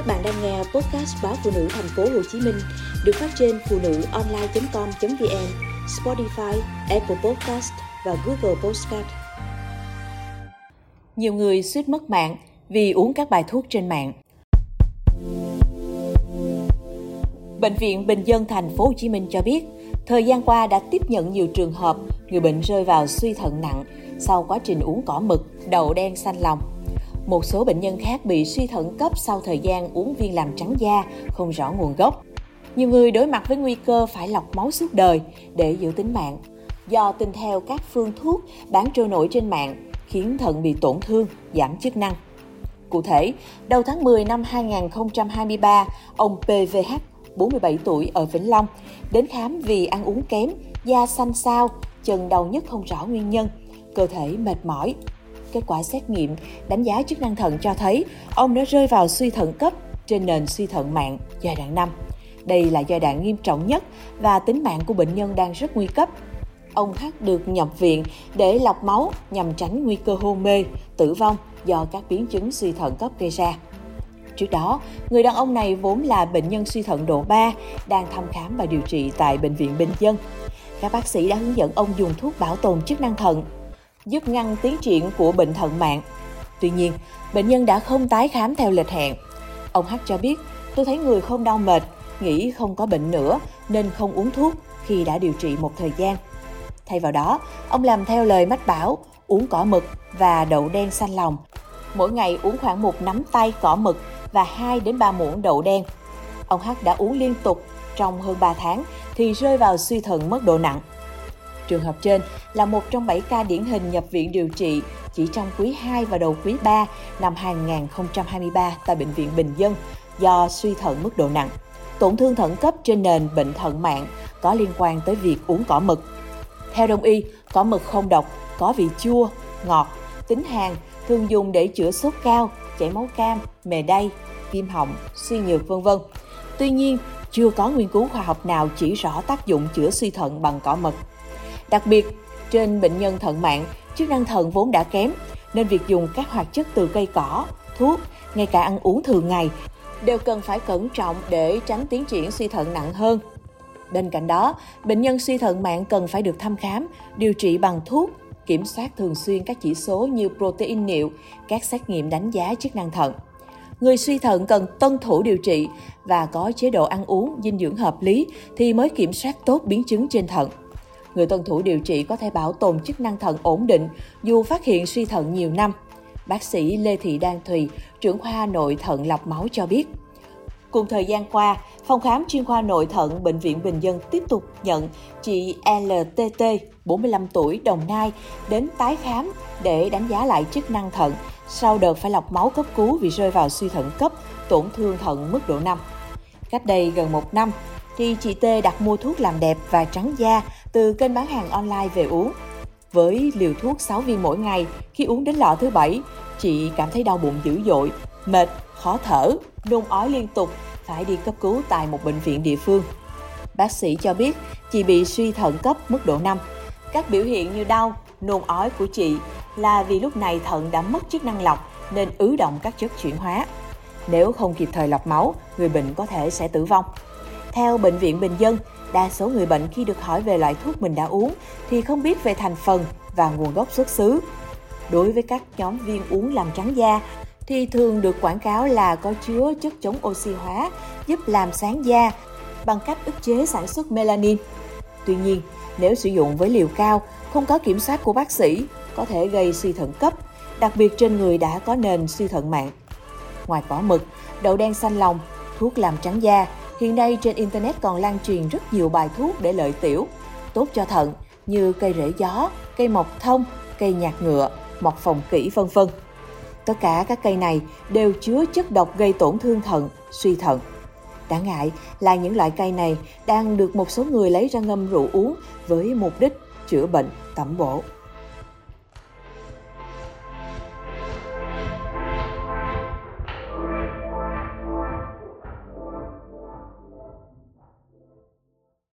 Các bạn đang nghe podcast báo phụ nữ thành phố Hồ Chí Minh được phát trên phụ nữ online.com.vn, Spotify, Apple Podcast và Google Podcast. Nhiều người suýt mất mạng vì uống các bài thuốc trên mạng. Bệnh viện Bình dân thành phố Hồ Chí Minh cho biết, thời gian qua đã tiếp nhận nhiều trường hợp người bệnh rơi vào suy thận nặng sau quá trình uống cỏ mực, đậu đen xanh lòng một số bệnh nhân khác bị suy thận cấp sau thời gian uống viên làm trắng da, không rõ nguồn gốc. Nhiều người đối mặt với nguy cơ phải lọc máu suốt đời để giữ tính mạng. Do tin theo các phương thuốc bán trôi nổi trên mạng khiến thận bị tổn thương, giảm chức năng. Cụ thể, đầu tháng 10 năm 2023, ông PVH, 47 tuổi ở Vĩnh Long, đến khám vì ăn uống kém, da xanh xao, chân đau nhức không rõ nguyên nhân, cơ thể mệt mỏi, Kết quả xét nghiệm đánh giá chức năng thận cho thấy ông đã rơi vào suy thận cấp trên nền suy thận mạng giai đoạn 5. Đây là giai đoạn nghiêm trọng nhất và tính mạng của bệnh nhân đang rất nguy cấp. Ông H được nhập viện để lọc máu nhằm tránh nguy cơ hôn mê, tử vong do các biến chứng suy thận cấp gây ra. Trước đó, người đàn ông này vốn là bệnh nhân suy thận độ 3, đang thăm khám và điều trị tại Bệnh viện Bình Dân. Các bác sĩ đã hướng dẫn ông dùng thuốc bảo tồn chức năng thận giúp ngăn tiến triển của bệnh thận mạng. Tuy nhiên, bệnh nhân đã không tái khám theo lịch hẹn. Ông H cho biết, tôi thấy người không đau mệt, nghĩ không có bệnh nữa nên không uống thuốc khi đã điều trị một thời gian. Thay vào đó, ông làm theo lời mách bảo, uống cỏ mực và đậu đen xanh lòng. Mỗi ngày uống khoảng một nắm tay cỏ mực và 2 đến 3 muỗng đậu đen. Ông H đã uống liên tục trong hơn 3 tháng thì rơi vào suy thận mức độ nặng. Trường hợp trên là một trong 7 ca điển hình nhập viện điều trị chỉ trong quý 2 và đầu quý 3 năm 2023 tại Bệnh viện Bình Dân do suy thận mức độ nặng. Tổn thương thận cấp trên nền bệnh thận mạng có liên quan tới việc uống cỏ mực. Theo đông y, cỏ mực không độc, có vị chua, ngọt, tính hàn, thường dùng để chữa sốt cao, chảy máu cam, mề đay, viêm họng, suy nhược vân vân. Tuy nhiên, chưa có nghiên cứu khoa học nào chỉ rõ tác dụng chữa suy thận bằng cỏ mực. Đặc biệt, trên bệnh nhân thận mạng, chức năng thận vốn đã kém, nên việc dùng các hoạt chất từ cây cỏ, thuốc, ngay cả ăn uống thường ngày đều cần phải cẩn trọng để tránh tiến triển suy thận nặng hơn. Bên cạnh đó, bệnh nhân suy thận mạng cần phải được thăm khám, điều trị bằng thuốc, kiểm soát thường xuyên các chỉ số như protein niệu, các xét nghiệm đánh giá chức năng thận. Người suy thận cần tuân thủ điều trị và có chế độ ăn uống, dinh dưỡng hợp lý thì mới kiểm soát tốt biến chứng trên thận. Người tuân thủ điều trị có thể bảo tồn chức năng thận ổn định dù phát hiện suy thận nhiều năm. Bác sĩ Lê Thị Đan Thùy, trưởng khoa nội thận lọc máu cho biết. Cùng thời gian qua, phòng khám chuyên khoa nội thận Bệnh viện Bình Dân tiếp tục nhận chị LTT, 45 tuổi, Đồng Nai, đến tái khám để đánh giá lại chức năng thận sau đợt phải lọc máu cấp cứu vì rơi vào suy thận cấp, tổn thương thận mức độ 5. Cách đây gần một năm, thì chị T đặt mua thuốc làm đẹp và trắng da từ kênh bán hàng online về uống. Với liều thuốc 6 viên mỗi ngày, khi uống đến lọ thứ bảy, chị cảm thấy đau bụng dữ dội, mệt, khó thở, nôn ói liên tục, phải đi cấp cứu tại một bệnh viện địa phương. Bác sĩ cho biết chị bị suy thận cấp mức độ 5. Các biểu hiện như đau, nôn ói của chị là vì lúc này thận đã mất chức năng lọc nên ứ động các chất chuyển hóa. Nếu không kịp thời lọc máu, người bệnh có thể sẽ tử vong. Theo Bệnh viện Bình Dân, đa số người bệnh khi được hỏi về loại thuốc mình đã uống thì không biết về thành phần và nguồn gốc xuất xứ. Đối với các nhóm viên uống làm trắng da thì thường được quảng cáo là có chứa chất chống oxy hóa, giúp làm sáng da bằng cách ức chế sản xuất melanin. Tuy nhiên, nếu sử dụng với liều cao, không có kiểm soát của bác sĩ, có thể gây suy thận cấp, đặc biệt trên người đã có nền suy thận mạng. Ngoài vỏ mực, đậu đen xanh lòng, thuốc làm trắng da, Hiện nay trên Internet còn lan truyền rất nhiều bài thuốc để lợi tiểu, tốt cho thận như cây rễ gió, cây mộc thông, cây nhạt ngựa, mọc phòng kỹ vân vân. Tất cả các cây này đều chứa chất độc gây tổn thương thận, suy thận. Đáng ngại là những loại cây này đang được một số người lấy ra ngâm rượu uống với mục đích chữa bệnh tẩm bổ.